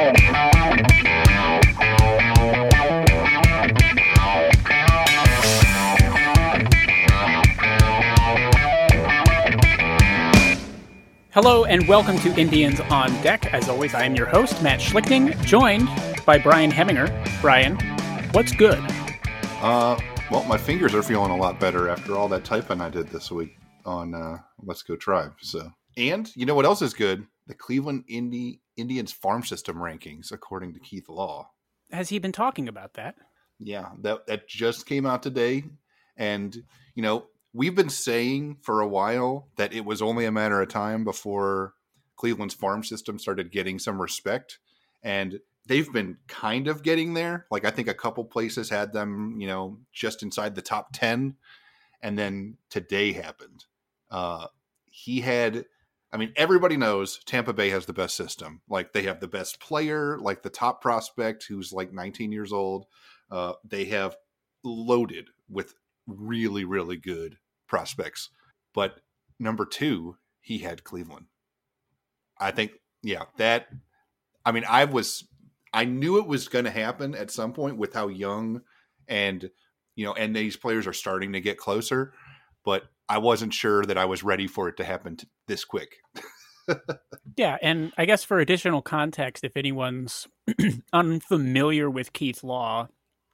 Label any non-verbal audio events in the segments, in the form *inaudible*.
Hello and welcome to Indians on Deck. As always, I am your host, Matt Schlichting, joined by Brian Heminger. Brian, what's good? Uh, well, my fingers are feeling a lot better after all that typing I did this week on uh, Let's Go Tribe. So, and you know what else is good? The Cleveland Indi- Indians farm system rankings, according to Keith Law. Has he been talking about that? Yeah, that that just came out today, and you know we've been saying for a while that it was only a matter of time before Cleveland's farm system started getting some respect. And they've been kind of getting there. Like I think a couple places had them, you know, just inside the top 10. And then today happened. Uh, he had, I mean, everybody knows Tampa Bay has the best system. Like they have the best player, like the top prospect who's like 19 years old. Uh, they have loaded with really, really good prospects. But number two, he had Cleveland. I think, yeah, that. I mean, I was, I knew it was going to happen at some point with how young and, you know, and these players are starting to get closer, but I wasn't sure that I was ready for it to happen t- this quick. *laughs* yeah, and I guess for additional context, if anyone's *clears throat* unfamiliar with Keith Law,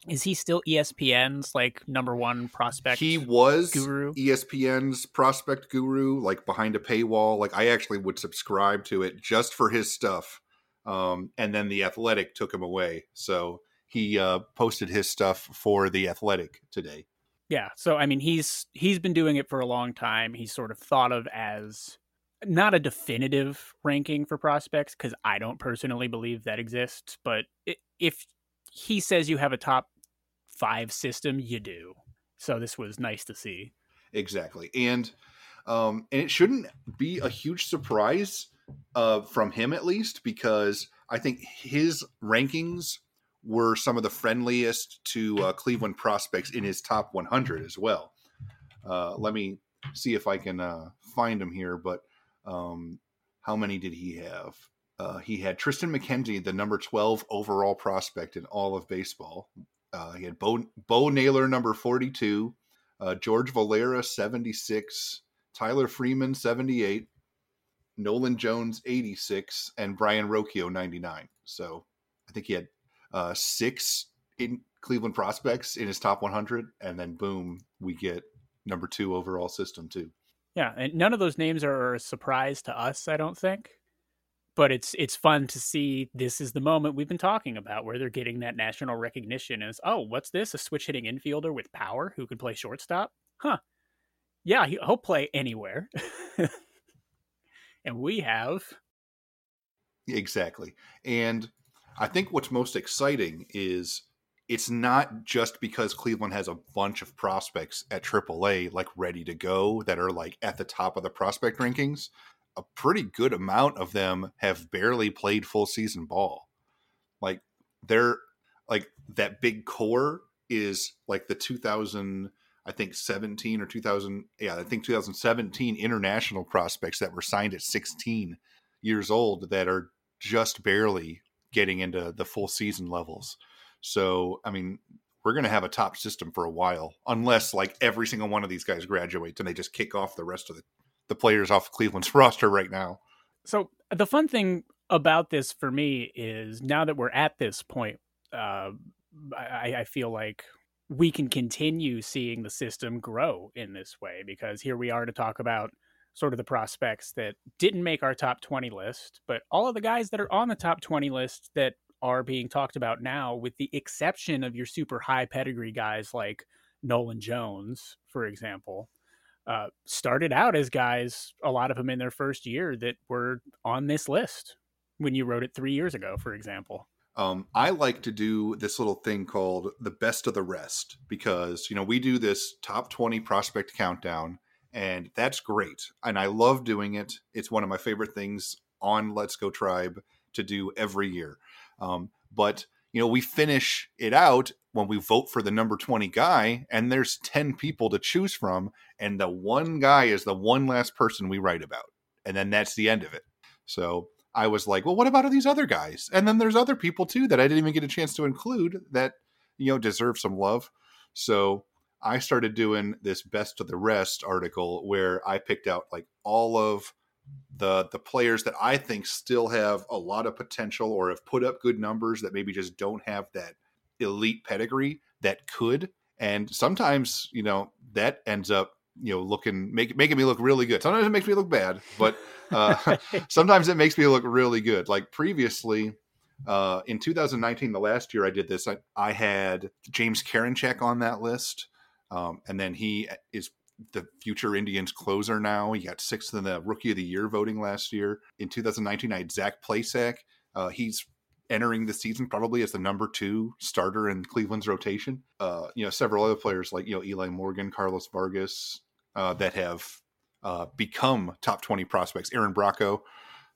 is he still ESPN's like number one prospect? He was guru? ESPN's prospect guru, like behind a paywall. Like I actually would subscribe to it just for his stuff. Um, and then the Athletic took him away, so he uh, posted his stuff for the Athletic today. Yeah, so I mean, he's he's been doing it for a long time. He's sort of thought of as not a definitive ranking for prospects because I don't personally believe that exists. But if he says you have a top five system, you do. So this was nice to see. Exactly, and um, and it shouldn't be a huge surprise uh, from him at least because I think his rankings were some of the friendliest to uh, Cleveland prospects in his top 100 as well. Uh, let me see if I can uh, find him here, but um, how many did he have? Uh, he had Triston McKenzie, the number 12 overall prospect in all of baseball, uh, he had Bo, Bo Naylor, number 42, uh, George Valera, 76, Tyler Freeman, 78, Nolan Jones, 86, and Brayan Rocchio, 99. So I think he had uh, six in Cleveland prospects in his top 100. And then, boom, we get number two overall system, too. Yeah. And none of those names are a surprise to us, I don't think but it's it's fun to see this is the moment we've been talking about where they're getting that national recognition as oh what's this a switch hitting infielder with power who can play shortstop huh yeah he'll play anywhere *laughs* and we have exactly and i think what's most exciting is it's not just because Cleveland has a bunch of prospects at AAA like ready to go that are like at the top of the prospect rankings a pretty good amount of them have barely played full season ball. Like they're like that big core is like the 2000 I think 17 or 2000 yeah, I think 2017 international prospects that were signed at 16 years old that are just barely getting into the full season levels. So, I mean, we're going to have a top system for a while unless like every single one of these guys graduates and they just kick off the rest of the the players off Cleveland's *laughs* roster right now. So the fun thing about this for me is now that we're at this point, uh, I, I feel like we can continue seeing the system grow in this way because here we are to talk about sort of the prospects that didn't make our top 20 list, but all of the guys that are on the top 20 list that are being talked about now, with the exception of your super high pedigree guys like Nolan Jones, for example, uh, started out as guys, a lot of them in their first year that were on this list when you wrote it three years ago, for example. Um, I like to do this little thing called the best of the rest because, you know, we do this top 20 prospect countdown and that's great. And I love doing it. It's one of my favorite things on Let's Go Tribe to do every year. Um, but, you know, we finish it out when we vote for the number 20 guy and there's 10 people to choose from and the one guy is the one last person we write about and then that's the end of it so I was like, well, what about all these other guys? And then there's other people too that I didn't even get a chance to include that, you know, deserve some love. So I started doing this best of the rest article where I picked out like all of the the players that I think still have a lot of potential or have put up good numbers that maybe just don't have that elite pedigree that could. And sometimes, you know, that ends up, you know, looking make, making me look really good. Sometimes it makes me look bad, but uh, *laughs* *laughs* sometimes it makes me look really good. Like previously, uh, in 2019, the last year I did this, I, I had James Karinchak on that list. Um, and then he is the future Indians closer now. He got sixth in the Rookie of the Year voting last year. In 2019, I had Zach Plesac. Uh, he's entering the season probably as the number two starter in Cleveland's rotation. Uh, you know, several other players like you know Eli Morgan, Carlos Vargas uh, that have uh, become top 20 prospects. Aaron Bracho.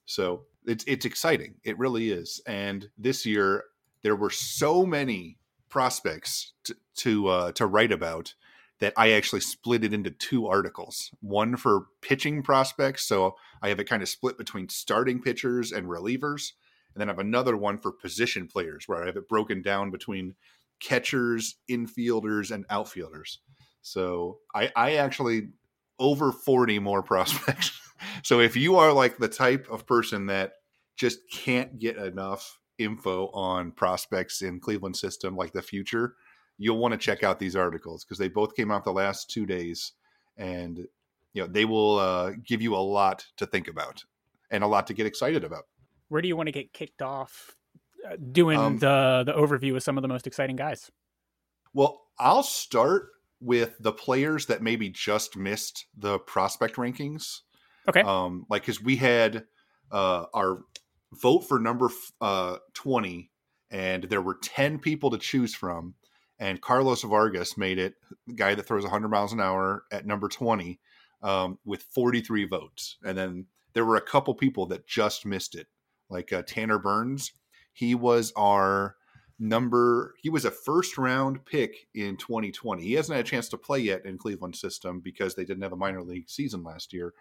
So it's it's exciting. It really is. And this year there were so many prospects to to, uh, to write about that I actually split it into two articles. One for pitching prospects, so I have it kind of split between starting pitchers and relievers, and then I have another one for position players where I have it broken down between catchers, infielders, and outfielders. So I, I actually over 40 more *laughs* prospects. so if you are like the type of person that just can't get enough info on prospects in Cleveland system like the future, you'll want to check out these articles because they both came out the last two days, and you know they will uh, give you a lot to think about and a lot to get excited about. Where do you want to get kicked off? Uh, doing um, the the overview of some of the most exciting guys. Well, I'll start with the players that maybe just missed the prospect rankings. Okay. Um, like because we had uh, our vote for number uh, twenty, and there were ten people to choose from, and Carlos Vargas made it, the guy that throws 100 miles an hour at number 20 um, with 43 votes. And then there were a couple people that just missed it, like uh, Tanner Burns. He was our number, he was a first round pick in 2020. He hasn't had a chance to play yet in Cleveland system because they didn't have a minor league season last year.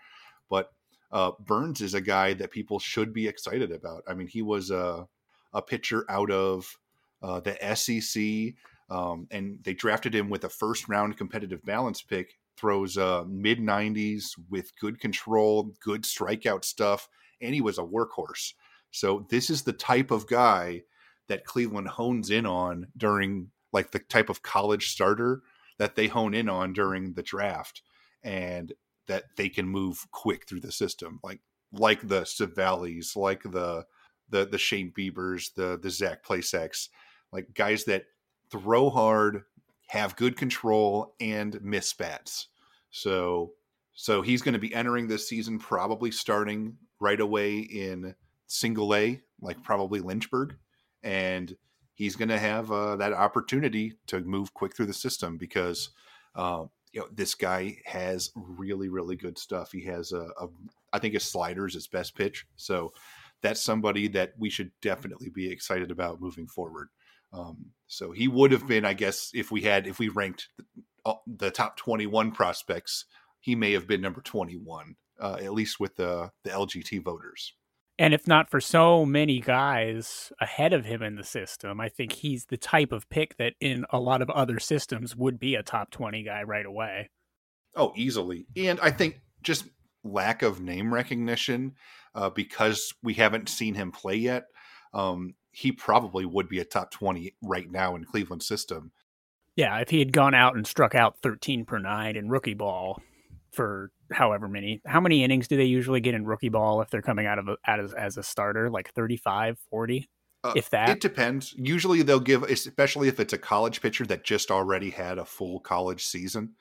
But uh, Burns is a guy that people should be excited about. I mean, he was a, a pitcher out of uh, the SEC um, and they drafted him with a first round competitive balance pick. Throws uh, mid 90s with good control, good strikeout stuff, and he was a workhorse. So this is the type of guy that Cleveland hones in on during like the type of college starter that they hone in on during the draft, and that they can move quick through the system, like like the Civales, like the the the Shane Biebers, the the Zach Plesacs, like guys that throw hard, have good control, and miss bats. So so he's going to be entering this season probably starting right away in single A, like probably Lynchburg, and he's going to have uh, that opportunity to move quick through the system because uh, you know this guy has really really good stuff. He has a, a I think his slider is his best pitch, so that's somebody that we should definitely be excited about moving forward. Um, so he would have been, I guess, if we had, if we ranked the, uh, the top 21 prospects, he may have been number 21, uh, at least with the, the LGT voters. And if not for so many guys ahead of him in the system, I think he's the type of pick that in a lot of other systems would be a top 20 guy right away. Oh, easily. And I think just lack of name recognition uh, because we haven't seen him play yet. Um, he probably would be a top 20 right now in Cleveland system. Yeah, if he had gone out and struck out 13 per nine in rookie ball for however many, how many innings do they usually get in rookie ball if they're coming out of a, out as, as a starter? Like 35, 40? Uh, if that it depends usually they'll give especially if it's a college pitcher that just already had a full college season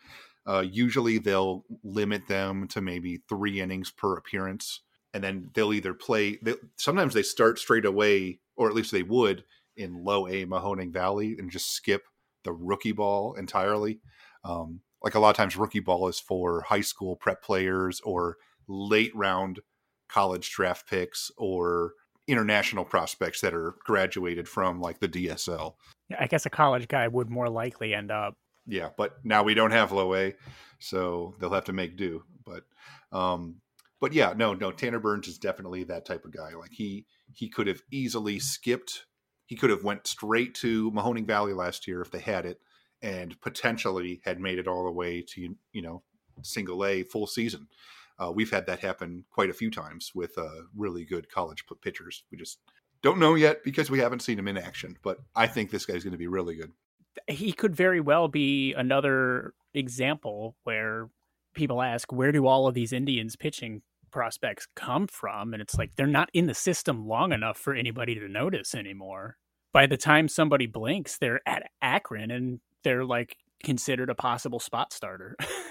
uh, usually they'll limit them to maybe three innings per appearance and then they'll either play they, sometimes they start straight away or at least they would in low A Mahoning Valley and just skip the rookie ball entirely. Um, like a lot of times, rookie ball is for high school prep players or late round college draft picks or international prospects that are graduated from like the DSL. I guess a college guy would more likely end up. Yeah, but now we don't have low A, so they'll have to make do. But um, but yeah, no, no. Tanner Burns is definitely that type of guy. Like he he could have easily skipped. He could have went straight to Mahoning Valley last year if they had it, and potentially had made it all the way to you know single A full season. Uh, we've had that happen quite a few times with uh, really good college pitchers. We just don't know yet because we haven't seen him in action. But I think this guy's going to be really good. He could very well be another example where people ask, where do all of these Indians pitching prospects come from? And it's like they're not in the system long enough for anybody to notice anymore. By the time somebody blinks, they're at Akron and they're like considered a possible spot starter. *laughs*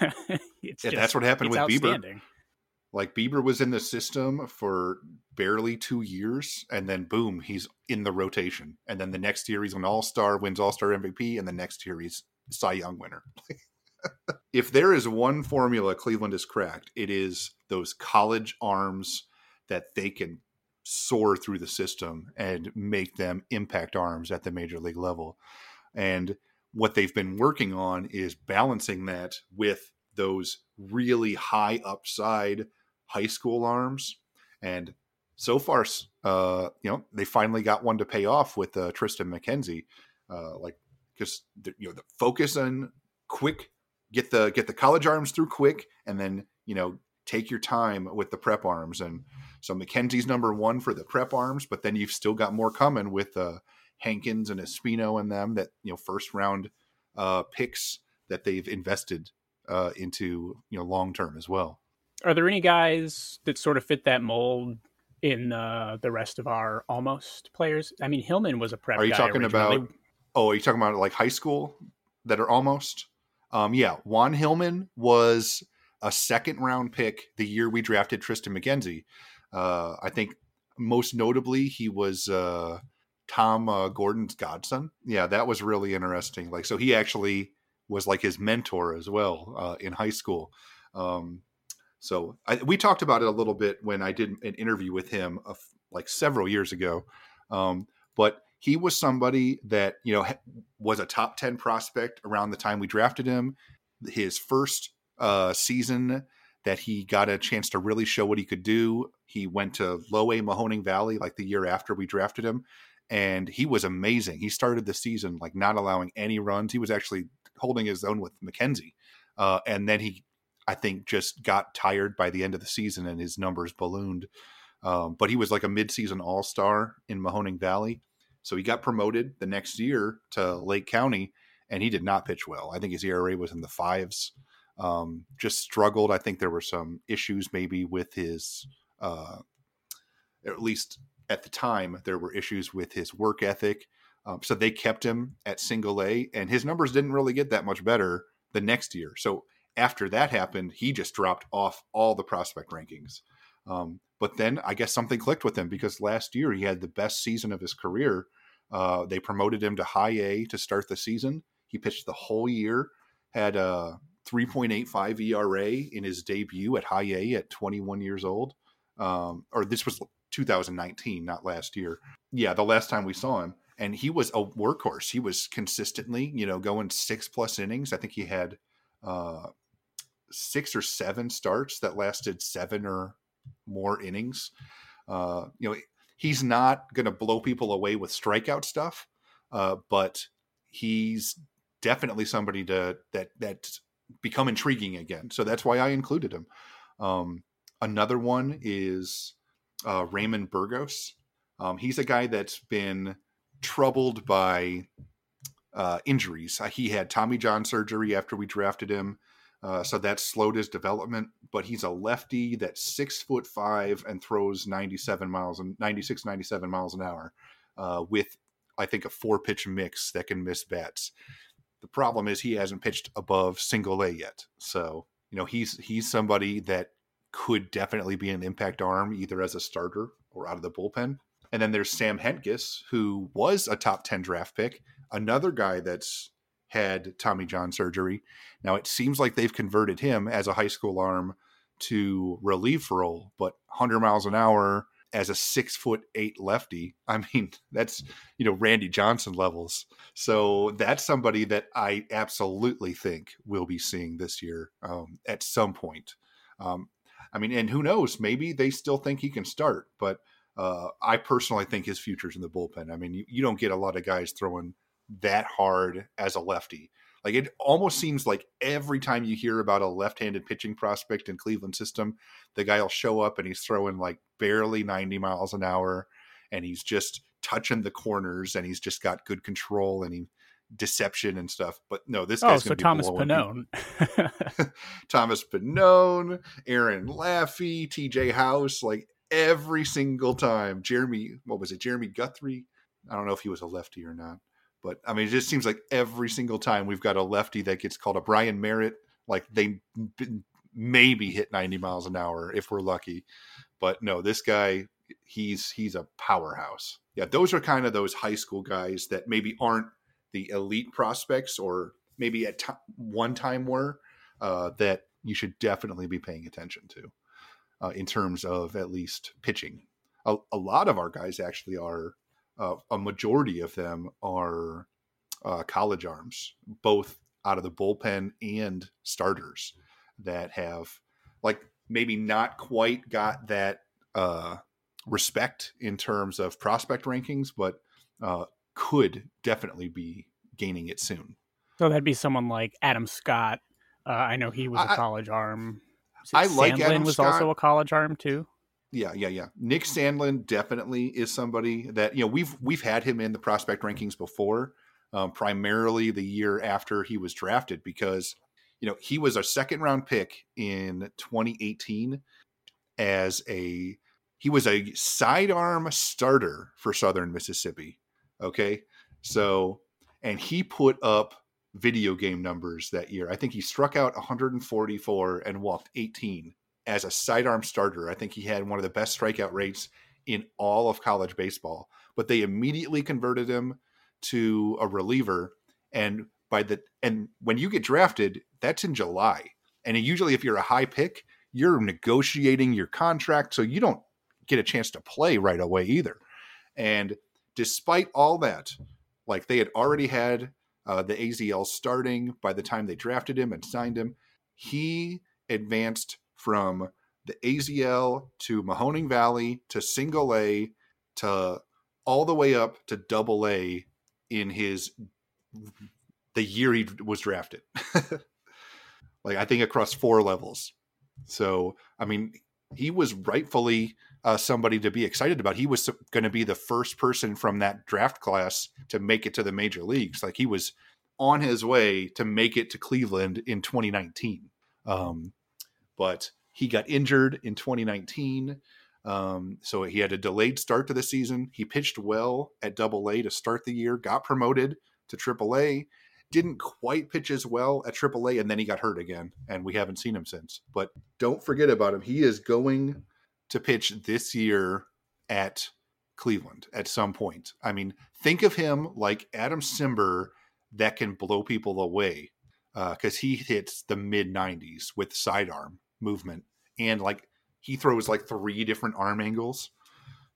yeah, just, that's what happened with Bieber. Like Bieber was in the system for barely two years, and then boom, he's in the rotation. And then the next year he's an All Star, wins All Star MVP, and the next year he's Cy Young winner. *laughs* if there is one formula Cleveland has cracked, it is those college arms that they can soar through the system and make them impact arms at the major league level. And what they've been working on is balancing that with those really high upside high school arms. And so far, uh, you know, they finally got one to pay off with uh, Triston McKenzie. Uh, like, because you know, the focus on quick, get the get the college arms through quick, and then you know, take your time with the prep arms. And so McKenzie's number one for the prep arms, but then you've still got more coming with uh, Hankins and Espino and them that you know first round uh, picks that they've invested uh, into you know long term as well. Are there any guys that sort of fit that mold in uh, the rest of our almost players? I mean, Hillman was a prep. Are you talking originally. about? Oh, are you talking about like high school that are almost? Um, yeah, Juan Hillman was a second round pick the year we drafted Triston McKenzie. Uh, I think most notably he was uh, Tom uh, Gordon's godson. Yeah, that was really interesting. Like, so he actually was like his mentor as well uh, in high school. Um, so I, we talked about it a little bit when I did an interview with him of, like several years ago. Um, but he was somebody that you know was a top 10 prospect around the time we drafted him his first uh, season that he got a chance to really show what he could do he went to low a mahoning valley like the year after we drafted him and he was amazing. He started the season like not allowing any runs. He was actually holding his own with McKenzie, uh, and then he, I think, just got tired by the end of the season and his numbers ballooned. Um, but he was like a midseason All Star in Mahoning Valley, so he got promoted the next year to Lake County, and he did not pitch well. I think his ERA was in the fives. Um, just struggled. I think there were some issues maybe with his, uh, at least at the time there were issues with his work ethic. Um, so they kept him at single A, and his numbers didn't really get that much better the next year. So after that happened, he just dropped off all the prospect rankings. Um, but then I guess something clicked with him because last year he had the best season of his career. Uh, they promoted him to high A to start the season. He pitched the whole year, had a 3.85 ERA in his debut at high A at 21 years old. Um, or this was 2019, not last year. Yeah, the last time we saw him. And he was a workhorse. He was consistently, you know, going six plus innings. I think he had uh, six or seven starts that lasted seven or more innings. Uh, you know, he's not going to blow people away with strikeout stuff, uh, but he's definitely somebody to that that's become intriguing again. So that's why I included him. Um, another one is uh, Raymond Burgos. Um, he's a guy that's been troubled by uh, injuries. He had Tommy John surgery after we drafted him, uh, so that slowed his development. But he's a lefty that's six foot five and throws 97 miles and 96, 97 miles an hour uh, with, I think, a four pitch mix that can miss bats. The problem is he hasn't pitched above single A yet. So, you know, he's he's somebody that could definitely be an impact arm either as a starter or out of the bullpen. And then there's Sam Hentges, who was a top 10 draft pick, another guy that's had Tommy John surgery. Now it seems like they've converted him as a high school arm to relief role, but 100 miles an hour as a six foot eight lefty. I mean, *laughs* that's, you know, Randy Johnson levels. So that's somebody that I absolutely think we'll be seeing this year um, at some point. Um, I mean, and who knows? Maybe they still think he can start, but uh, I personally think his future's in the bullpen. I mean, you, you don't get a lot of guys throwing that hard as a lefty. Like it almost seems like every time you hear about a left-handed pitching prospect in Cleveland system, the guy will show up and he's throwing like barely 90 miles an hour and he's just touching the corners and he's just got good control and he deception and stuff. But no, this oh, guy's oh, so Thomas Pannone, *laughs* Thomas Pannone, Aaron Laffey, T.J. House, like every single time. Jeremy, what was it? Jeremy Guthrie. I don't know if he was a lefty or not, but I mean, it just seems like every single time we've got a lefty that gets called a Brian Merritt, like they maybe hit 90 miles an hour if we're lucky. But no, this guy, he's he's a powerhouse. Yeah, those are kind of those high school guys that maybe aren't the elite prospects or maybe at t- one time were uh, that you should definitely be paying attention to uh, in terms of at least pitching. A, a lot of our guys actually are, uh, a majority of them are uh, college arms, both out of the bullpen and starters that have like maybe not quite got that uh, respect in terms of prospect rankings, but uh, could definitely be gaining it soon. So that'd be someone like Adam Scott. Uh, I know he was a college arm. I like Sandlin Adam was Scott. also a college arm too. Yeah, yeah, yeah. Nick Sandlin definitely is somebody that you know we've we've had him in the prospect rankings before, um, primarily the year after he was drafted because you know he was a second round pick in 2018 as a he was a sidearm starter for Southern Mississippi. Okay. So, and he put up video game numbers that year. I think he struck out 144 and walked 18 as a sidearm starter. I think he had one of the best strikeout rates in all of college baseball. But they immediately converted him to a reliever. And by the and when you get drafted, that's in July. And usually, if you're a high pick, you're negotiating your contract, so you don't get a chance to play right away either. And despite all that, like they had already had uh, the AZL starting by the time they drafted him and signed him, he advanced from the AZL to Mahoning Valley to single A to all the way up to double A in his the year he was drafted. *laughs* like I think across four levels. So I mean, he was rightfully uh, somebody to be excited about. He was going to be the first person from that draft class to make it to the major leagues. Like he was on his way to make it to Cleveland in 2019. Um, but he got injured in 2019. Um, so he had a delayed start to the season. He pitched well at double A to start the year, got promoted to triple A, didn't quite pitch as well at triple A, and then he got hurt again, and we haven't seen him since. But don't forget about him. He is going to pitch this year at Cleveland at some point. I mean, think of him like Adam Cimber that can blow people away because uh, he hits the mid 90s with sidearm movement and like he throws like three different arm angles.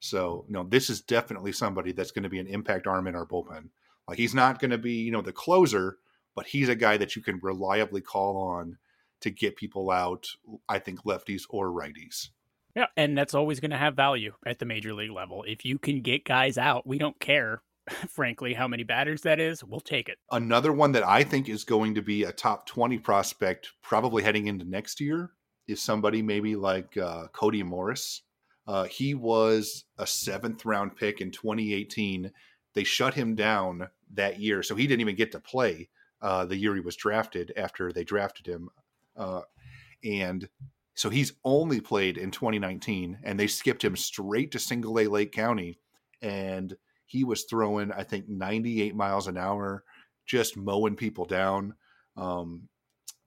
So, no, this is definitely somebody that's going to be an impact arm in our bullpen. Like he's not going to be, you know, the closer, but he's a guy that you can reliably call on to get people out, I think lefties or righties. Yeah, and that's always going to have value at the major league level. If you can get guys out, we don't care, *laughs* frankly, how many batters that is. We'll take it. Another one that I think is going to be a top 20 prospect, probably heading into next year, is somebody maybe like uh, Cody Morris. Uh, he was a seventh round pick in 2018. They shut him down that year, so he didn't even get to play uh, the year he was drafted after they drafted him. Uh, and so he's only played in 2019, and they skipped him straight to single A Lake County, and he was throwing I think 98 miles an hour, just mowing people down. Um,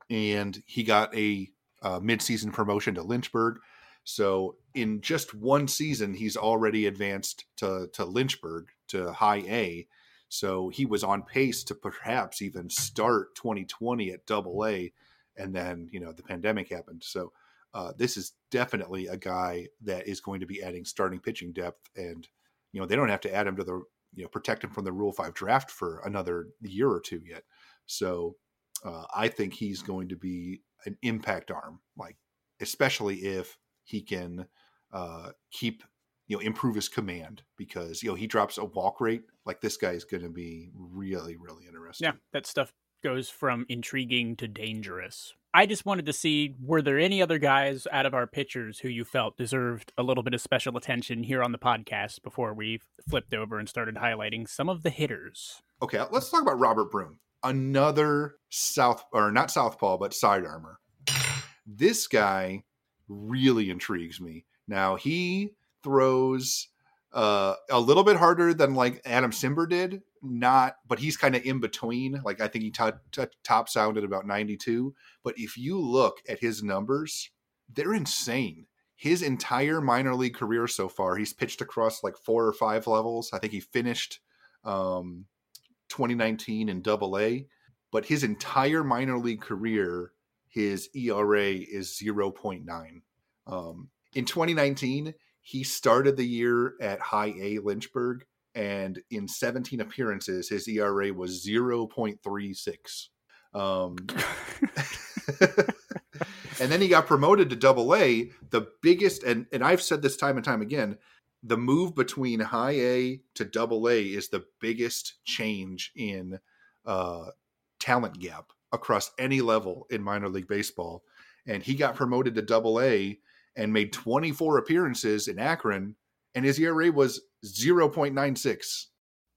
and he got a, a midseason promotion to Lynchburg. So in just one season, he's already advanced to to Lynchburg to High A. So he was on pace to perhaps even start 2020 at Double A, and then you know the pandemic happened. So uh, this is definitely a guy that is going to be adding starting pitching depth, and you know they don't have to add him to the you know protect him from the Rule Five draft for another year or two yet. So uh, I think he's going to be an impact arm, like especially if he can uh, keep you know improve his command because you know he drops a walk rate like this guy is going to be really really interesting. Yeah, that stuff goes from intriguing to dangerous. I just wanted to see were there any other guys out of our pitchers who you felt deserved a little bit of special attention here on the podcast before we flipped over and started highlighting some of the hitters. Okay, let's talk about Robert Broom. Another south or not southpaw but side armor. This guy really intrigues me. Now he throws uh, a little bit harder than like Adam Cimber did, not, but he's kind of in between. Like I think he t- t- out at about 92. But if you look at his numbers, they're insane. His entire minor league career so far, he's pitched across like four or five levels. I think he finished um, 2019 in Double A, but his entire minor league career, his ERA is 0.9. Um, in 2019, he started the year at High A Lynchburg, and in 17 appearances, his ERA was 0.36. Um, *laughs* *laughs* and then he got promoted to Double A. The biggest, and and I've said this time and time again, the move between High A to Double A is the biggest change in uh, talent gap across any level in minor league baseball. And he got promoted to Double A and made 24 appearances in Akron, and his ERA was 0.96.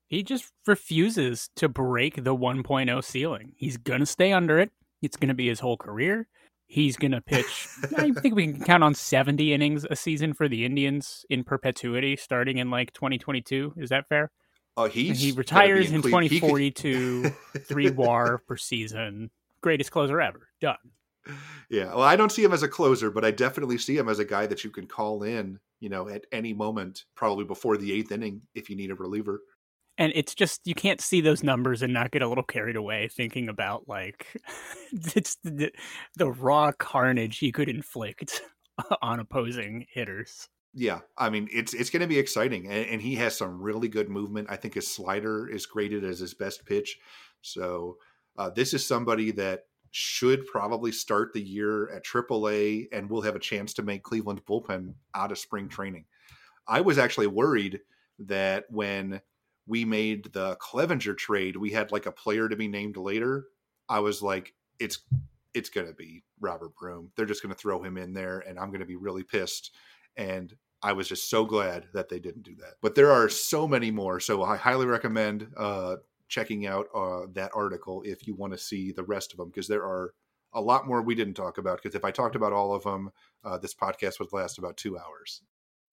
He just refuses to break the 1.0 ceiling. He's going to stay under it. It's going to be his whole career. He's going to pitch, I think we can count on 70 innings a season for the Indians in perpetuity starting in like 2022. Is that fair? Oh, he's he retires in, in 2042, *laughs* three WAR per season. Greatest closer ever. Done. Yeah, well, I don't see him as a closer, but I definitely see him as a guy that you can call in, you know, at any moment, probably before the eighth inning, if you need a reliever. And it's just you can't see those numbers and not get a little carried away thinking about like *laughs* it's the, the raw carnage he could inflict *laughs* on opposing hitters. Yeah, I mean it's it's going to be exciting, and, and, he has some really good movement. I think his slider is graded as his best pitch. So uh, this is somebody that should probably start the year at AAA and will have a chance to make Cleveland's bullpen out of spring training. I was actually worried that when we made the Clevenger trade, we had like a player to be named later. I was like, it's it's going to be Robert Broom. They're just going to throw him in there, and I'm going to be really pissed. And I was just so glad that they didn't do that. But there are so many more, so I highly recommend uh, checking out uh, that article if you want to see the rest of them because there are a lot more we didn't talk about because if I talked about all of them, uh, this podcast would last about two hours.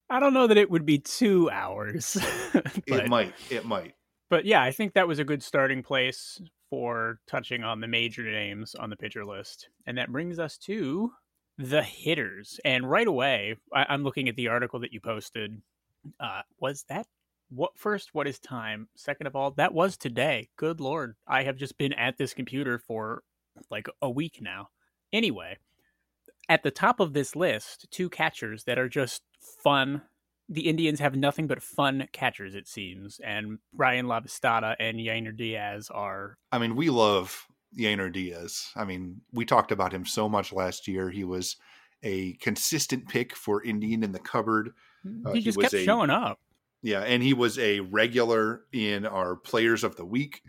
I don't know that it would be two hours. *laughs* but, it might. It might. But yeah, I think that was a good starting place for touching on the major names on the pitcher list. And that brings us to the hitters. And right away, I- am looking at the article that you posted. Uh, was that what first what is time second of all that was today good lord i have just been at this computer for like a week now anyway at the top of this list two catchers that are just fun. The indians have nothing but fun catchers it seems and ryan lavastida and yainer diaz are i mean we love yainer diaz. I mean we talked about him so much last year. He was a consistent pick for indian in the cupboard. Uh, he just he kept a, showing up. Yeah, and he was a regular in our Players of the Week.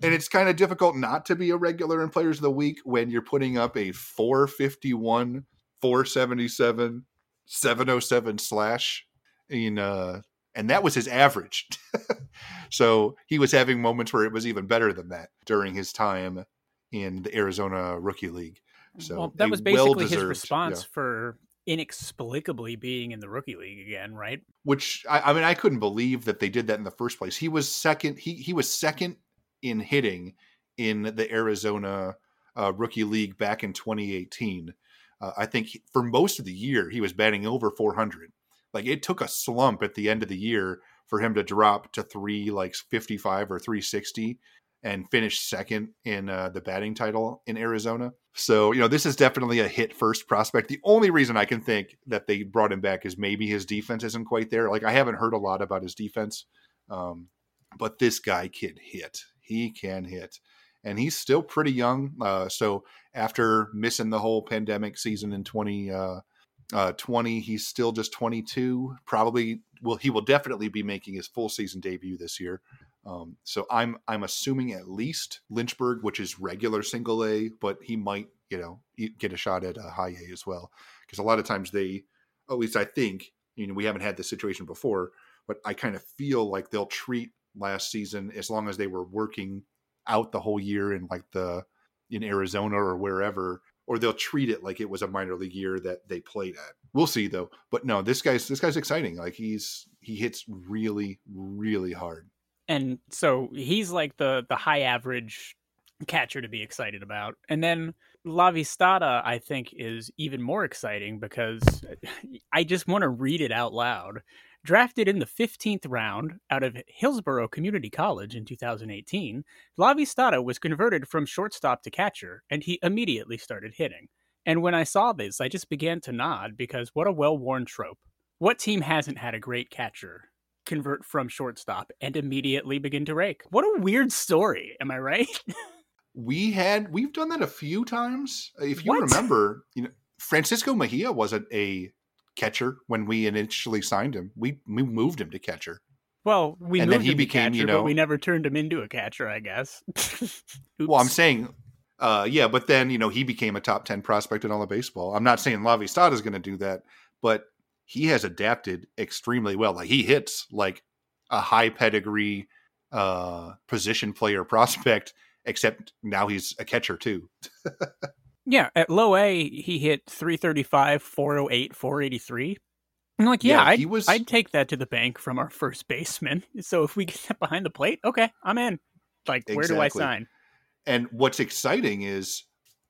And it's kind of difficult not to be a regular in Players of the Week when you're putting up a 451, 477, 707 slash in uh and that was his average. *laughs* so he was having moments where it was even better than that during his time in the Arizona Rookie League. So well, that was basically his response yeah. for inexplicably being in the rookie league again, right? Which I, I, mean, I couldn't believe that they did that in the first place. He was second. He he was second in hitting in the Arizona uh, rookie league back in 2018. Uh, I think he, for most of the year he was batting over 400. Like it took a slump at the end of the year for him to drop to three like 55 or 360 and finish second in uh, the batting title in Arizona. So, you know, this is definitely a hit first prospect. The only reason I can think that they brought him back is maybe his defense isn't quite there. Like, I haven't heard a lot about his defense, um, but this guy can hit. He can hit. And he's still pretty young. Uh, so after missing the whole pandemic season in 2020, uh, uh, he's still just 22. Probably will he will definitely be making his full season debut this year. Um, so I'm I'm assuming at least Lynchburg, which is regular single A, but he might you know get a shot at a high A as well because a lot of times they, at least I think, you know, we haven't had this situation before, but I kind of feel like they'll treat last season as long as they were working out the whole year in like the in Arizona or wherever or they'll treat it like it was a minor league year that they played at. We'll see though. But no, this guy's this guy's exciting. Like he's he hits really really hard. And so he's like the the high average catcher to be excited about. And then Lavastida, I think, is even more exciting because I just want to read it out loud. Drafted in the 15th round out of Hillsborough Community College in 2018, Lavastida was converted from shortstop to catcher, and he immediately started hitting. And when I saw this, I just began to nod because what a well worn trope. What team hasn't had a great catcher convert from shortstop and immediately begin to rake? What a weird story, am I right? *laughs* we had we've done that a few times. If you what? remember, you know, Francisco Mejia wasn't a catcher when we initially signed him. We we moved him to catcher. Well, we and then he became, catcher, you know, but we never turned him into a catcher. I guess. *laughs* well, I'm saying, uh, yeah, but then you know he became a top ten prospect in all of baseball. I'm not saying Lavastida is going to do that, but he has adapted extremely well. Like he hits like a high pedigree uh, position player *laughs* prospect, except now he's a catcher too. *laughs* Yeah, at low A, he hit 335, 408, 483. I'm like, yeah, yeah I'd, was... I'd take that to the bank from our first baseman. *laughs* So if we get that behind the plate, okay, I'm in. Like, exactly. where do I sign? And what's exciting is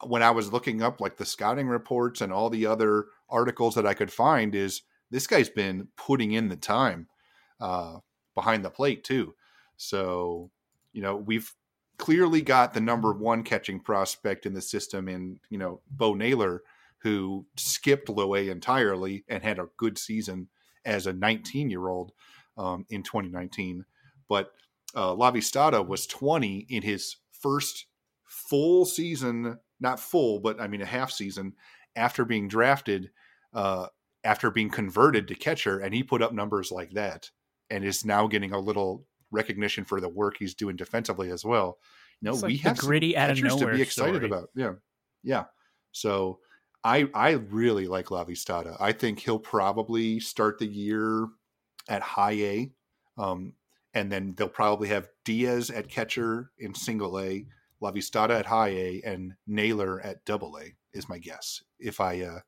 when I was looking up like the scouting reports and all the other articles that I could find, is this guy's been putting in the time uh, behind the plate too. So, you know, we've clearly got the number one catching prospect in the system in, you know, Bo Naylor, who skipped low A entirely and had a good season as a 19 year old um, in 2019. But uh, Lavastida was 20 in his first full season, not full, but I mean a half season after being drafted, uh, after being converted to catcher, and he put up numbers like that, and is now getting a little recognition for the work he's doing defensively as well. You No, we have gritty out of nowhere to be excited story. about. Yeah, yeah. So I I really like Lavastida. I think he'll probably start the year at high A, um, and then they'll probably have Diaz at catcher in single A, Lavastida at high A, and Naylor at double A. Is my guess if I uh,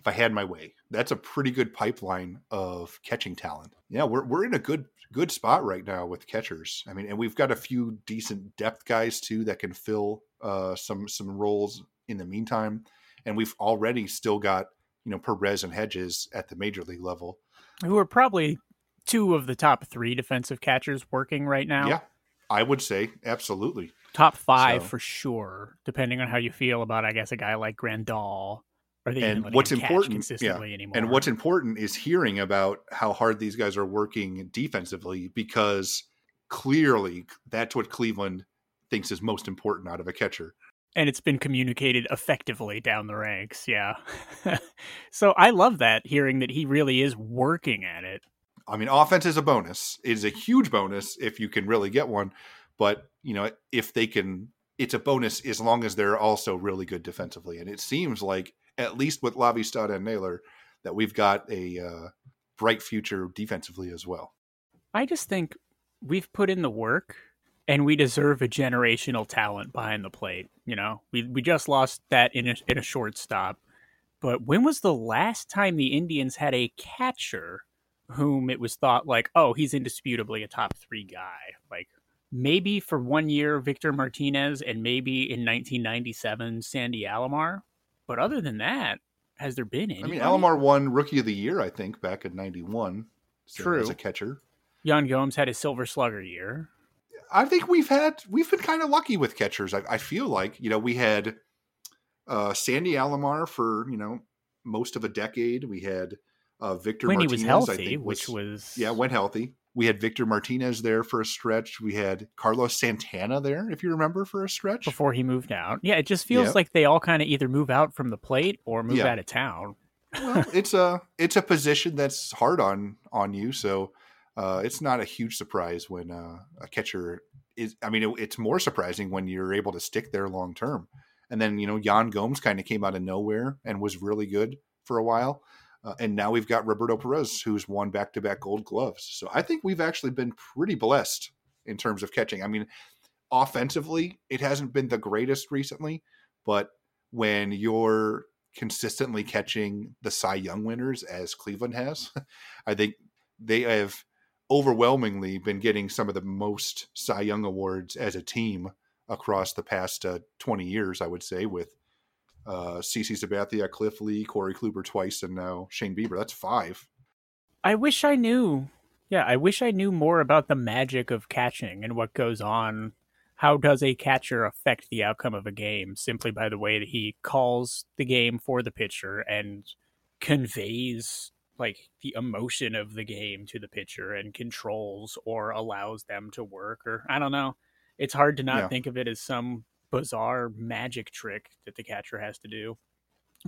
if I had my way. That's a pretty good pipeline of catching talent. Yeah, we're we're in a good good spot right now with catchers. I mean, and we've got a few decent depth guys too that can fill uh, some some roles in the meantime. And we've already still got you know Perez and Hedges at the major league level, who are probably two of the top three defensive catchers working right now. Yeah, I would say absolutely top five so. for sure, depending on how you feel about, I guess, a guy like Grandal and what's important yeah. Anymore? And what's important is hearing about how hard these guys are working defensively because clearly that's what Cleveland thinks is most important out of a catcher. And it's been communicated effectively down the ranks, yeah. *laughs* so I love that hearing that he really is working at it. I mean, offense is a bonus. It is a huge bonus if you can really get one. But, you know, if they can it's a bonus as long as they're also really good defensively. And it seems like at least with Lavastida and Naylor, that we've got a uh, bright future defensively as well. I just think we've put in the work and we deserve a generational talent behind the plate. You know, we we just lost that in a, in a shortstop. But when was the last time the Indians had a catcher whom it was thought like, oh, he's indisputably a top three guy? Like maybe for one year, Victor Martinez, and maybe in 1997, Sandy Alomar. But other than that, has there been any? I mean, Alomar won Rookie of the Year, I think, back in '91. So True, as a catcher. Yan Gomes had his Silver Slugger year. I think we've had we've been kind of lucky with catchers. I, I, feel like you know we had uh, Sandy Alomar for you know most of a decade. We had uh, Victor when Martinez, he was healthy, which was yeah, went healthy. We had Victor Martinez there for a stretch. We had Carlos Santana there, if you remember, for a stretch before he moved out. Yeah, it just feels like they all kind of either move out from the plate or move yeah. out of town. well, *laughs* it's a it's a position that's hard on on you, so uh, it's not a huge surprise when uh, a catcher is. I mean, it, it's more surprising when you're able to stick there long term. And then you know, Yan Gomes kind of came out of nowhere and was really good for a while. Uh, and now we've got Roberto Perez, who's won back to back gold gloves. So I think we've actually been pretty blessed in terms of catching. I mean, offensively, it hasn't been the greatest recently, but when you're consistently catching the Cy Young winners as Cleveland has, *laughs* I think they have overwhelmingly been getting some of the most Cy Young awards as a team across the past uh, 20 years, I would say, with uh, CC Sabathia, Cliff Lee, Corey Kluber twice, and now Shane Bieber. That's five. I wish I knew. Yeah, I wish I knew more about the magic of catching and what goes on. How does a catcher affect the outcome of a game simply by the way that he calls the game for the pitcher and conveys like the emotion of the game to the pitcher and controls or allows them to work or I don't know. It's hard to not yeah. think of it as some bizarre magic trick that the catcher has to do.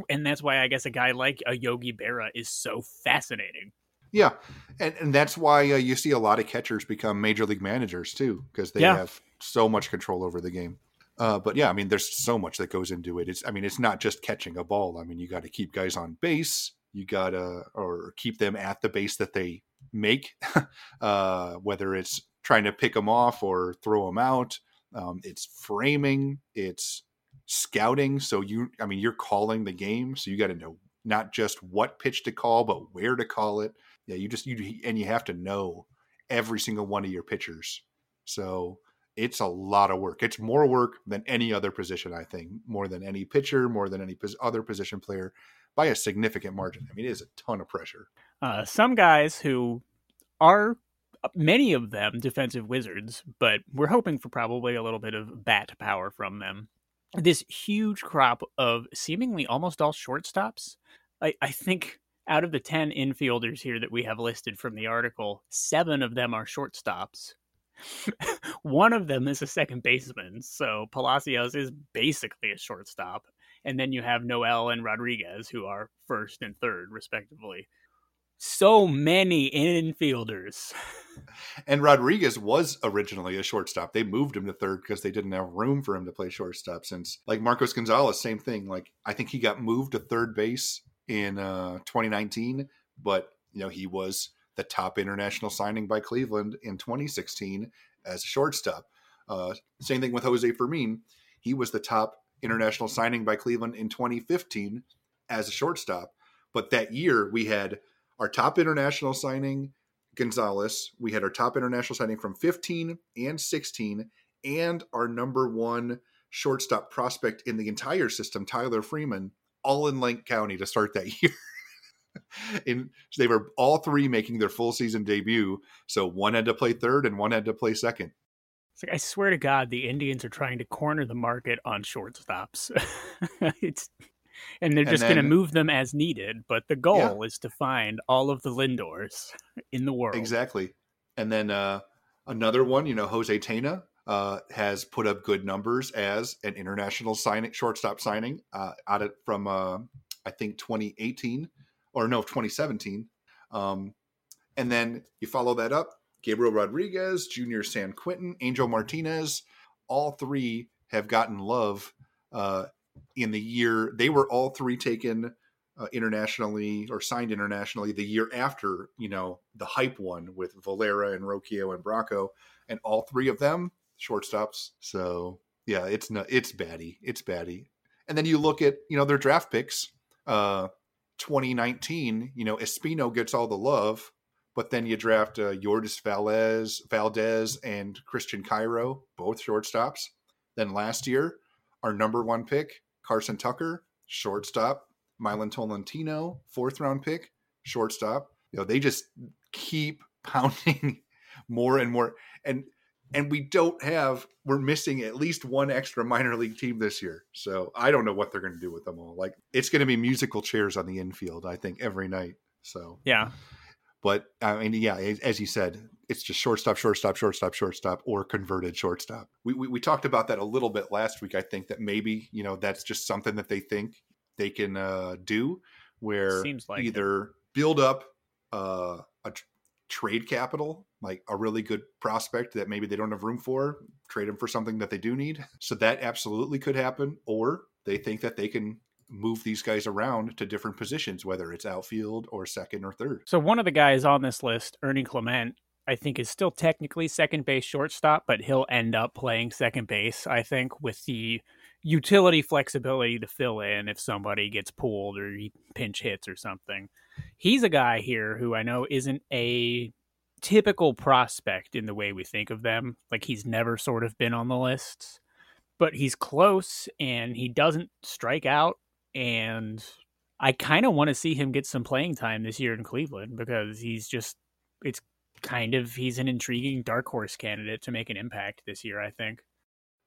And that's why I guess a guy like a Yogi Berra is so fascinating. Yeah, and and that's why uh, you see a lot of catchers become major league managers too, because they yeah. have so much control over the game. Uh, but yeah, I mean, there's so much that goes into it. It's, I mean, it's not just catching a ball. I mean, you got to keep guys on base. You got to or keep them at the base that they make, *laughs* uh, whether it's trying to pick them off or throw them out. Um, it's framing, it's scouting. So you, I mean, you're calling the game, so you got to know not just what pitch to call, but where to call it. Yeah, you just you and you have to know every single one of your pitchers. So it's a lot of work. It's more work than any other position, I think, more than any pitcher, more than any other position player by a significant margin. I mean, it is a ton of pressure. Uh, some guys who are many of them defensive wizards, but we're hoping for probably a little bit of bat power from them. This huge crop of seemingly almost all shortstops. I, I think out of the 10 infielders here that we have listed from the article, seven of them are shortstops. *laughs* One of them is a second baseman, so Palacios is basically a shortstop. And then you have Noel and Rodriguez, who are first and third, respectively so many infielders. *laughs* and Rodriguez was originally a shortstop. They moved him to third because they didn't have room for him to play shortstop. Since like Marcos Gonzalez, same thing. Like I think he got moved to third base in uh, 2019, but you know he was the top international signing by Cleveland in 2016 as a shortstop. Uh, same thing with Jose Fermin. He was the top international signing by Cleveland in 2015 as a shortstop. But that year we had our top international signing, Gonzalez. We had our top international signing from 15 and 16, and our number one shortstop prospect in the entire system, Tyler Freeman, all in Lake County to start that *laughs* year. and they were all three making their full season debut. So one had to play third and one had to play second. Like, I swear to God, the Indians are trying to corner the market on shortstops. *laughs* it's and they're just going to move them as needed. But the goal yeah. is to find all of the Lindors *laughs* in the world. Exactly. And then uh, another one, you know, Jose Tena uh, has put up good numbers as an international signing, shortstop signing uh, out of from uh, I think 2018 or no 2017. Um, and then you follow that up, Gabriel Rodriguez, Junior Sanquintin, Angel Martinez, all three have gotten love uh, in the year they were all three taken uh, internationally or signed internationally the year after you know the hype one with Valera and Rocchio and Bracho, and all three of them shortstops. So yeah, it's not it's batty, it's batty. And then you look at you know their draft picks. Uh, 2019, you know Espino gets all the love, but then you draft uh, Yordys Valdes, Valdes and Christian Cairo, both shortstops. Then last year, our number one pick, Carson Tucker, shortstop. Milan Tolentino, fourth round pick, shortstop. You know, they just keep *laughs* pounding more and more. And and we don't have we're missing at least one extra minor league team this year. So I don't know what they're going to do with them all. Like it's going to be musical chairs on the infield, I think, every night. So yeah. But I mean, yeah, as you said, it's just shortstop, shortstop, shortstop, shortstop, or converted shortstop. We, we, we talked about that a little bit last week. I think that maybe you know that's just something that they think they can uh, do, where Seems like either it. build up uh, a tr- trade capital, like a really good prospect that maybe they don't have room for, trade them for something that they do need. So that absolutely could happen, or they think that they can move these guys around to different positions, whether it's outfield or second or third. So one of the guys on this list, Ernie Clement, I think is still technically second base shortstop, but he'll end up playing second base, I think, with the utility flexibility to fill in if somebody gets pulled or he pinch hits or something. He's a guy here who I know isn't a typical prospect in the way we think of them. Like he's never sort of been on the lists, but he's close and he doesn't strike out and I kind of want to see him get some playing time this year in Cleveland because he's just it's kind of he's an intriguing dark horse candidate to make an impact this year, I think.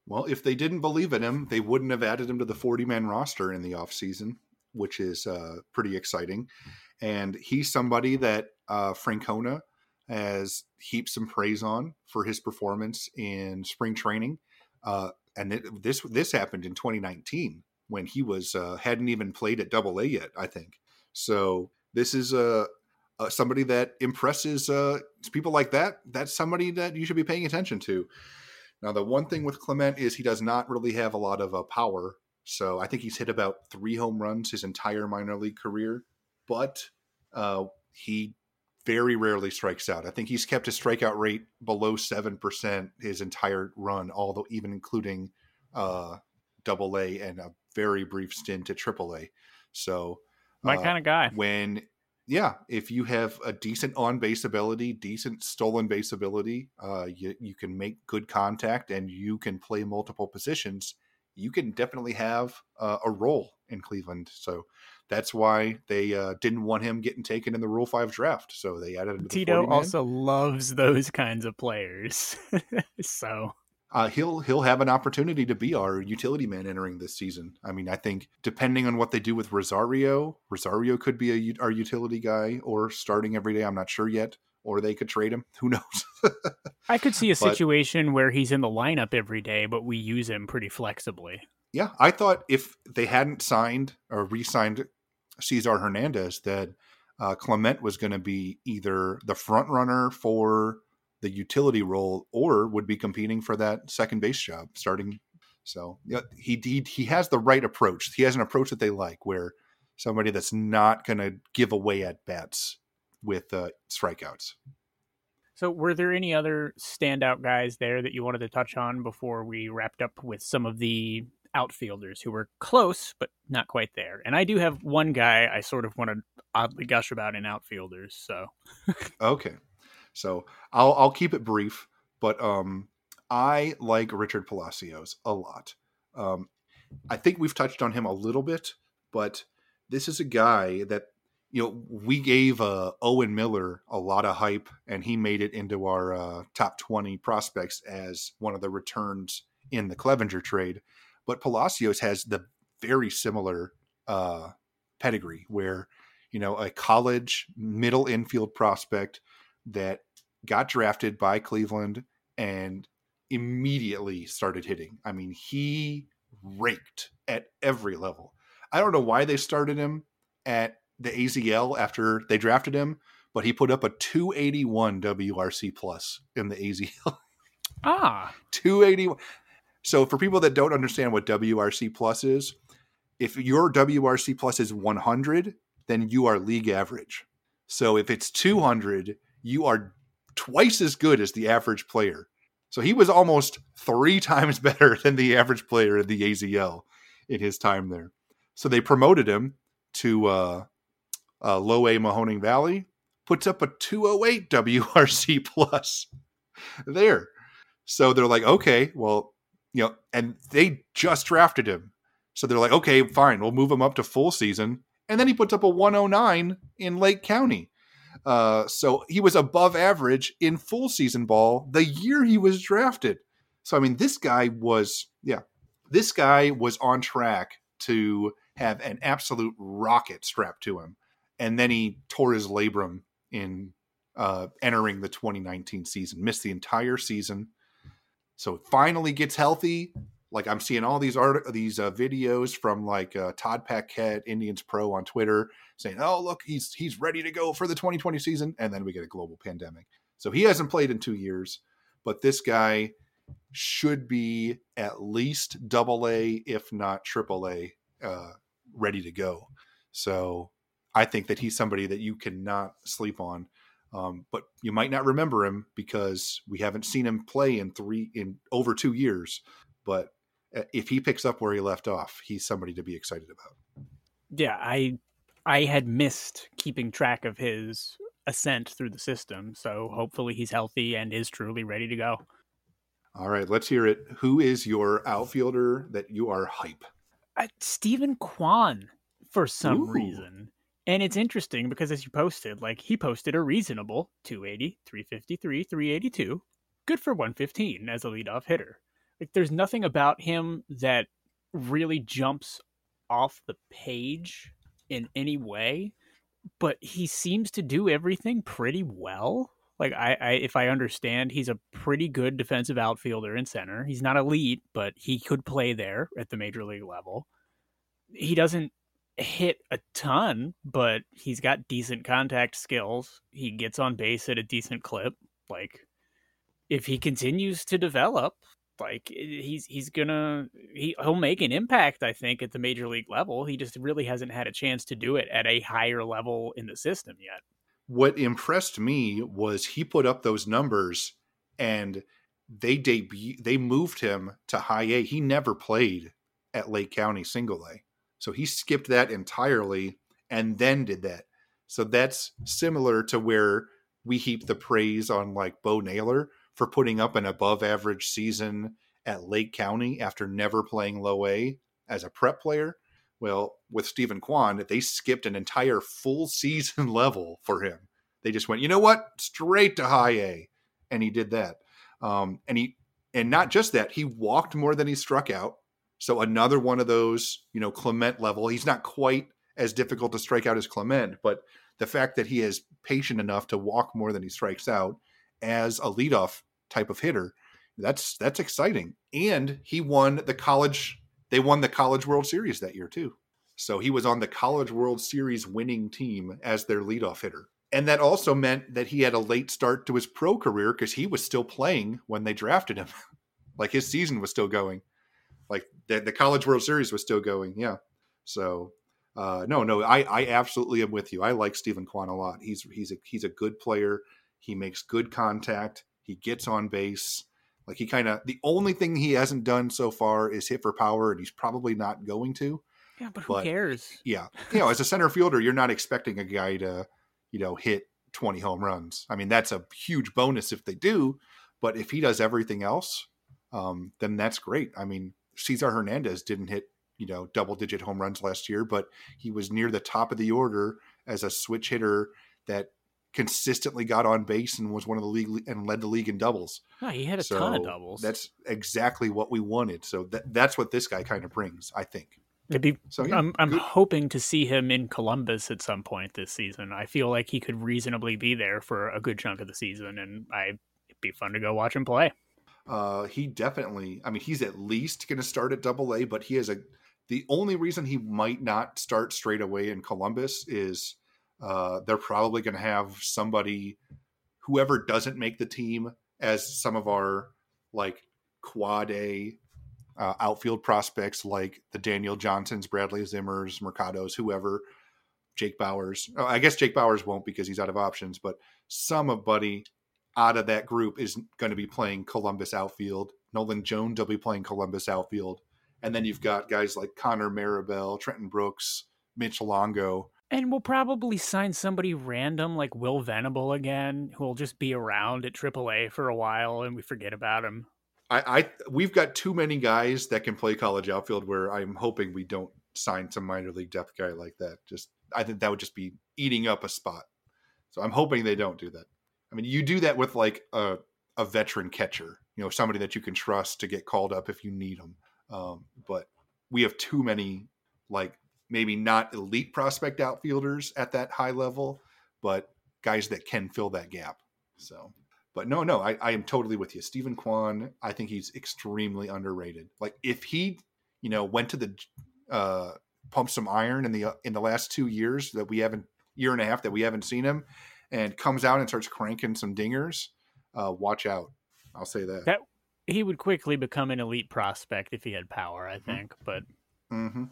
Well, if they didn't believe in him, they wouldn't have added him to the 40 man roster in the offseason, which is uh, pretty exciting. And he's somebody that uh, Francona has heaped some praise on for his performance in spring training. Uh, and it, this this happened in 2019 when he was uh, hadn't even played at Double A yet. I think so. This is a uh, somebody that impresses uh, people like that. That's somebody that you should be paying attention to. Now, the one thing with Clement is he does not really have a lot of uh, power. So I think he's hit about three home runs his entire minor league career, but uh, he very rarely strikes out. I think he's kept his strikeout rate below seven percent his entire run, although even including uh, Double A and a very brief stint at AAA. So my uh, kind of guy. When yeah, if you have a decent on base ability, decent stolen base ability, uh, you, you can make good contact and you can play multiple positions. You can definitely have uh, a role in Cleveland. So that's why they uh, didn't want him getting taken in the Rule Five draft. So they added him. Tito also loves those kinds of players. *laughs* so uh, he'll he'll have an opportunity to be our utility man entering this season. I mean, I think depending on what they do with Rosario, Rosario could be a, our utility guy or starting every day. I'm not sure yet, or they could trade him. *laughs* Who knows? I could see a but, situation where he's in the lineup every day, but we use him pretty flexibly. Yeah, I thought if they hadn't signed or re-signed Cesar Hernandez, that uh, Clement was going to be either the front runner for the utility role or would be competing for that second base job starting. So yeah, he, he, he has the right approach. He has an approach that they like where somebody that's not going to give away at bats with uh, strikeouts. So, were there any other standout guys there that you wanted to touch on before we wrapped up with some of the outfielders who were close but not quite there? And I do have one guy I sort of want to oddly gush about in outfielders. So, okay, so I'll I'll keep it brief, but um, I like Richard Palacios a lot. Um, I think we've touched on him a little bit, but this is a guy that you know we gave uh, Owen Miller a lot of hype, and he made it into our uh, top twenty prospects as one of the returns in the Clevenger trade. But Palacios has the very similar uh, pedigree, where you know a college middle infield prospect that got drafted by Cleveland and immediately started hitting. I mean, he raked at every level. I don't know why they started him at the AZL after they drafted him, but he put up a 281 WRC plus in the AZL. *laughs* Ah, 281. So for people that don't understand what WRC plus is, if your WRC plus is 100, then you are league average. So if it's 200, you are twice as good as the average player. So he was almost three *laughs* times better than the average player in the AZL in his time there. So they promoted him to uh, uh, low A Mahoning Valley, puts up a 208 *laughs* WRC plus there. So they're like, okay, well, you know, and they just drafted him. So they're like, okay, fine, we'll move him up to full season. And then he puts up a 109 in Lake County. Uh, so he was above average in full season ball the year he was drafted. So I mean, this guy was yeah, this guy was on track to have an absolute rocket strapped to him, and then he tore his labrum in uh, entering the 2019 season. Missed the entire season, so finally gets healthy. Like I'm seeing all these art, these uh, videos from like uh, Todd Paquette, Indians Pro on Twitter, saying, "Oh, look, he's he's ready to go for the 2020 season," and then we get a global pandemic. So he hasn't played in two years, but this guy should be at least double A, if not triple A, uh, ready to go. So I think that he's somebody that you cannot sleep on. Um, but you might not remember him because we haven't seen him play in three in over two years. But if he picks up where he left off, he's somebody to be excited about. Yeah, I I had missed keeping track of his ascent through the system, so hopefully he's healthy and is truly ready to go. All right, let's hear it. Who is your outfielder that you are hype? Uh, Steven Kwan for some Ooh. reason. And it's interesting because as you posted, like he posted a reasonable 280, 353, 382, good for 115 as a leadoff hitter. Like there's nothing about him that really jumps off the page in any way, but he seems to do everything pretty well. Like I, I if I understand, he's a pretty good defensive outfielder in center. He's not elite, but he could play there at the major league level. He doesn't hit a ton, but he's got decent contact skills. He gets on base at a decent clip. Like if he continues to develop, like eh, he's he's gonna he he'll make an impact. I think at the major league level. He just really hasn't had a chance to do it at a higher level in the system yet. What impressed me was he put up those numbers and they debut they moved him to high A. He never played at Lake County single A. So he skipped that entirely and then did that. So that's similar to where we heap the praise on like Bo Naylor for putting up an above average season at Lake County after never playing low A as a prep player. Well, with Steven Kwan, they skipped an entire full *laughs* season level for him. They just went, you know what, straight to high A, and he did that. Um, and he, and not just that, he walked more than he struck out. So another one of those, you know, Clement level. He's not quite as difficult to strike out as Clement, but the fact that he is patient enough to walk more than he strikes out as a leadoff type of hitter, that's that's exciting. And he won the college they won the College World Series that year too. So he was on the College World Series winning team as their leadoff hitter. And that also meant that he had a late start to his pro career because he was still playing when they drafted him. *laughs* like his season was still going. Like the, the College World Series was still going. Yeah. So uh, no, no, I, I absolutely am with you. I like Steven Kwan a lot. He's he's a he's a good player. He makes good contact. He gets on base. Like he kind of the only thing he hasn't done so far is hit for power, and he's probably not going to. Yeah, but who but, cares? Yeah, *laughs* you know, as a center fielder, you're not expecting a guy to, you know, hit 20 home runs. I mean, that's a huge bonus if they do. But if he does everything else, um, then that's great. I mean, Cesar Hernandez didn't hit, you know, double digit home runs last year, but he was near the top of the order as a switch hitter that consistently got on base and was one of the league and led the league in doubles. Oh, he had a so ton of doubles. That's exactly what we wanted. So that, that's what this guy kind of brings, I think. Maybe so, yeah, I'm, I'm hoping to see him in Columbus at some point this season. I feel like he could reasonably be there for a good chunk of the season, and I it'd be fun to go watch him play. Uh, he definitely. I mean, he's at least going to start at Double A, but he has a. The only reason he might not start straight away in Columbus is uh, they're probably going to have somebody, whoever doesn't make the team, as some of our like quad A uh, outfield prospects, like the Daniel Johnsons, Bradley Zimmers, Mercados, whoever, Jake Bauers. Oh, I guess Jake Bauers won't because he's out of options, but somebody out of that group is going to be playing Columbus outfield. Nolan Jones will be playing Columbus outfield. And then you've got guys like Connor Marabell, Trenton Brooks, Mitch Longo, and we'll probably sign somebody random like Will Venable again, who will just be around at AAA for a while and we forget about him. I, I we've got too many guys that can play college outfield where I'm hoping we don't sign some minor league depth guy like that. Just I think that would just be eating up a spot. So I'm hoping they don't do that. I mean, you do that with like a a veteran catcher, you know, somebody that you can trust to get called up if you need them. Um, but we have too many like maybe not elite prospect outfielders at that high level, but guys that can fill that gap. So, but no, no, I, I am totally with you. Steven Kwan, I think he's extremely underrated. Like if he, you know, went to the uh pump some iron in the in the last two years that we haven't year and a half that we haven't seen him, and comes out and starts cranking some dingers, uh, watch out. I'll say that. That he would quickly become an elite prospect if he had power, I Mm-hmm. think. But hmm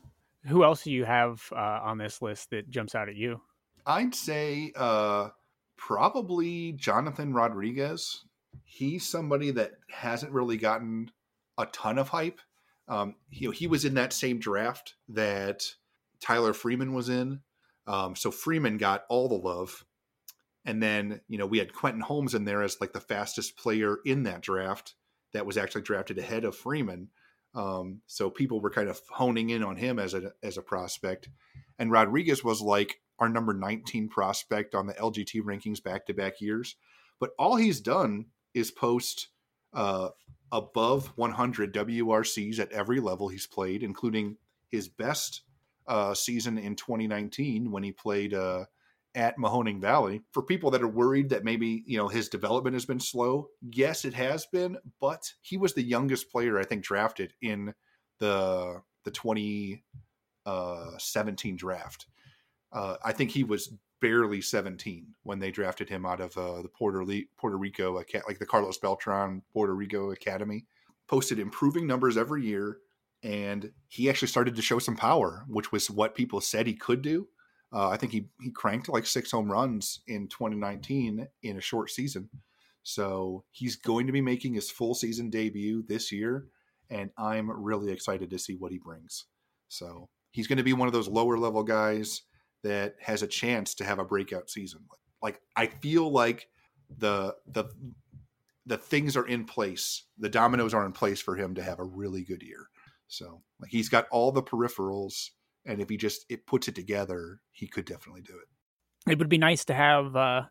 who else do you have uh, on this list that jumps out at you? I'd say uh, probably Jonathan Rodriguez. He's somebody that hasn't really gotten a ton of hype. Um, he, he was in that same draft that Tyler Freeman was in. Um, so Freeman got all the love. And then, you know, we had Quentin Holmes in there as like the fastest player in that draft that was actually drafted ahead of Freeman. Um, so people were kind of honing in on him as a as a prospect. And Rodriguez was like our number 19 prospect on the LGT rankings back to back years. But all he's done is post uh, above 100 WRCs at every level he's played, including his best uh, season in 2019 when he played uh, at Mahoning Valley. For people that are worried that maybe you know his development has been slow, yes, it has been. But he was the youngest player I think drafted in the the 2017 draft. Uh, I think he was barely 17 when they drafted him out of uh, the Puerto, Le- Puerto Rico, like the Carlos Beltran Puerto Rico Academy. Posted improving numbers every year, and he actually started to show some power, which was what people said he could do. Uh, I think he he cranked like six home runs in 2019 in a short season. So he's going to be making his full season debut this year, and I'm really excited to see what he brings. So he's going to be one of those lower level guys that has a chance to have a breakout season. Like I feel like the the the things are in place. The dominoes are in place for him to have a really good year. So like he's got all the peripherals, and if he just it puts it together, he could definitely do it. It would be nice to have uh,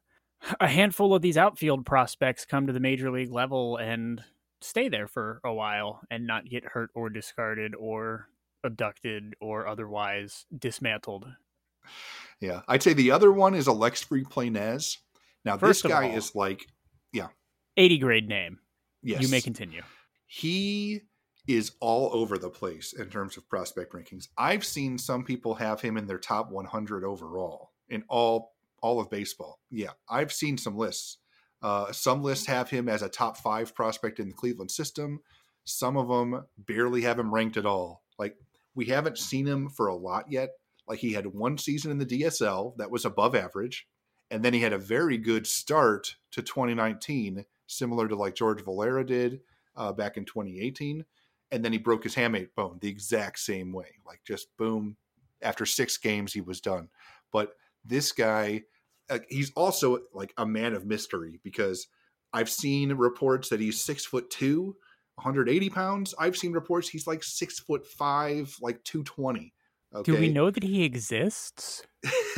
a handful of these outfield prospects come to the major league level and stay there for a while and not get hurt or discarded or abducted or otherwise dismantled. Yeah, I'd say the other one is Alexfri Planez. Now First this guy all- is like, yeah, 80 grade name. yes, You may continue. he is all over the place in terms of prospect rankings. I've seen some people have him in their top 100 overall in all all of baseball. Yeah, I've seen some lists. Uh, some lists have him as a top five prospect in the Cleveland system. Some of them barely have him ranked at all. Like we haven't seen him for a lot yet. Like he had one season in the DSL that was above average, and then he had a very good start to 2019, similar to like George Valera did uh, back in 2018 and then he broke his hamate bone the exact same way like just boom after six games he was done. But this guy uh, he's also like a man of mystery because i've seen reports that he's six foot two 180 pounds. I've seen reports he's like six foot five like 220 okay Do we know that he exists?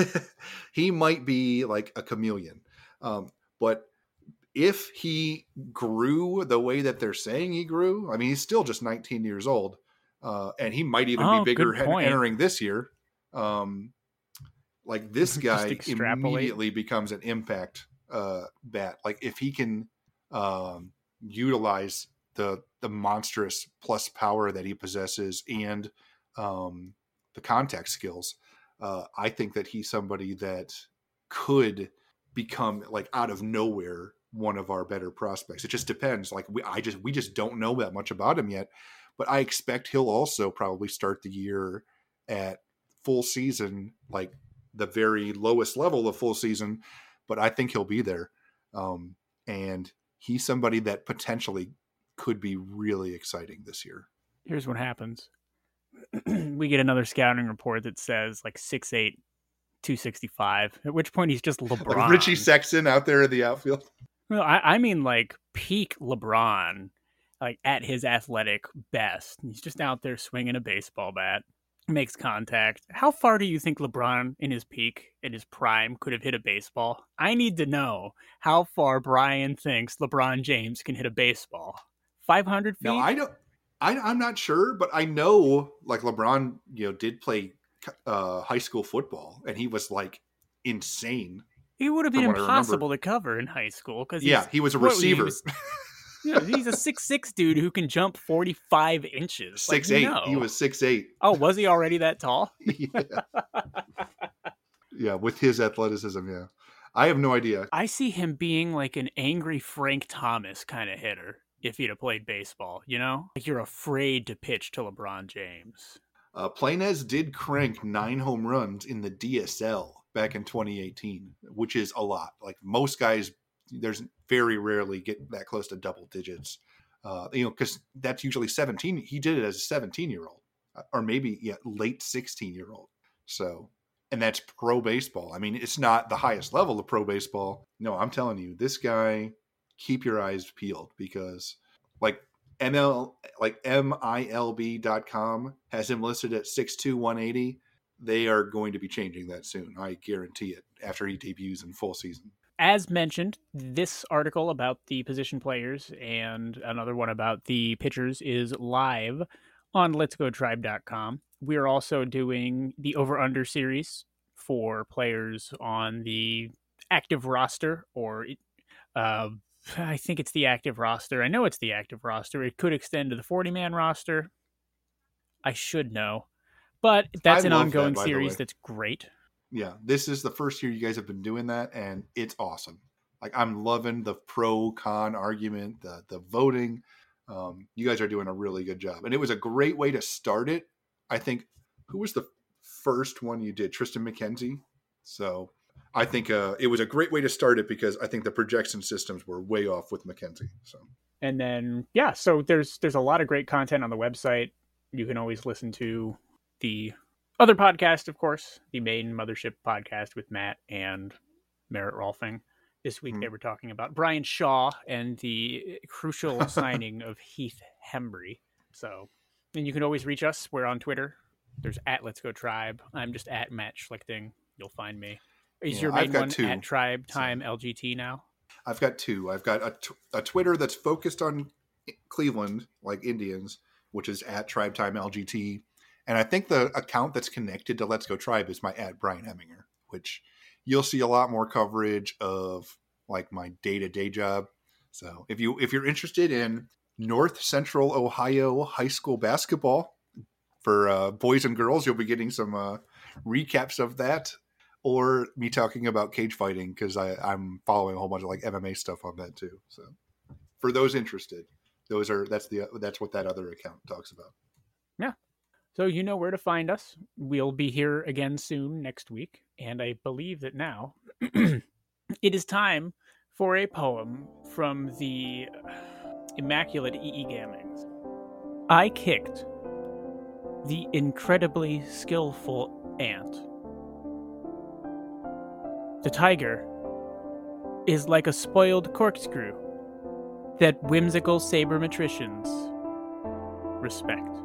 *laughs* he might be like a chameleon. Um, but if he grew the way that they're saying he grew, I mean, he's still just 19 years old, uh, and he might even Oh, be bigger entering this year. Um, like this *laughs* guy immediately becomes an impact uh, bat. Like if he can um, utilize the the monstrous plus power that he possesses and um, the contact skills, uh, I think that he's somebody that could become like out of nowhere one of our better prospects. It just depends. Like we, I just we just don't know that much about him yet, but I expect he'll also probably start the year at full season, like the very lowest level of full season. But I think he'll be there, um, and he's somebody that potentially could be really exciting this year. Here's what happens. *clears throat* we get another scouting report that says like 6'8, 265, at which point he's just LeBron. *laughs* Like Richie Sexson out there in the outfield. Well, I, I mean like peak LeBron, like at his athletic best. He's just out there swinging a baseball bat, makes contact. How far do you think LeBron in his peak, in his prime, could have hit a baseball? I need to know how far Brian thinks LeBron James can hit a baseball. 500 feet? Now I don't. I, I'm not sure, but I know like LeBron, you know, did play uh, high school football, and he was like insane. He would have been From what I remember. impossible to cover in high school because Yeah, he was a receiver. was- *laughs* yeah, he's a six six dude who can jump forty five inches. Like, Six eight. no. He was six eight. Oh, was he already that tall? *laughs* yeah. yeah, with his athleticism, yeah. I have no idea. I see him being like an angry Frank Thomas kind of hitter if he'd have played baseball. You know, like you're afraid to pitch to LeBron James. Uh, Planez did crank nine home runs in the DSL back in 2018, which is a lot. Like most guys, there's very rarely get that close to double digits. Uh, you know, because that's usually 17. He did it as a 17 year old, or maybe yeah, late 16 year old. So, and that's pro baseball. I mean, it's not the highest level of pro baseball. No, I'm telling you, this guy, keep your eyes peeled because, like ML like MILB.com has him listed at six two one eighty. They are going to be changing that soon. I guarantee it after he debuts in full season. As mentioned, this article about the position players and another one about the pitchers is live on letsgotribe.com. We're also doing the over under series for players on the active roster or uh, I think it's the active roster. I know it's the active roster. It could extend to the 40 man roster. I should know. But that's I an love that, ongoing series that's great. Yeah, this is the first year you guys have been doing that, and it's awesome. Like I'm loving the pro con argument, the the voting. Um, you guys are doing a really good job, and it was a great way to start it. I think who was the first one you did, Triston McKenzie. So I think uh, it was a great way to start it because I think the projection systems were way off with McKenzie. So. And then yeah so there's there's a lot of great content on the website. You can always listen to the other podcast of course the main mothership podcast with matt and merritt rohlfing. This week Mhm. they were talking about bryan shaw and the crucial *laughs* signing of heath hembree. So and you can always reach us. We're on twitter. There's at let's go tribe. I'm just at matt schlichting. You'll find me is Yeah, your I've main got one two, at tribe so- time lgt now I've got two. I've got a, t- a Twitter that's focused on Cleveland, like Indians, which is at Tribe Time LGT, and I think the account that's connected to Let's Go Tribe is my at Brian Hemminger, which you'll see a lot more coverage of like my day to day job. So if you if you're interested in North Central Ohio high school basketball for uh, boys and girls, you'll be getting some uh, recaps of that or me talking about cage fighting because I'm following a whole bunch of like MMA stuff on that too. So for those interested, those are that's the that's what that other account talks about. Yeah. So you know where to find us. We'll be here again soon next week, and I believe that now *clears throat* it is time for a poem from the immaculate E. E. I kicked the incredibly skillful ant. The tiger is like a spoiled corkscrew that whimsical sabermetricians respect.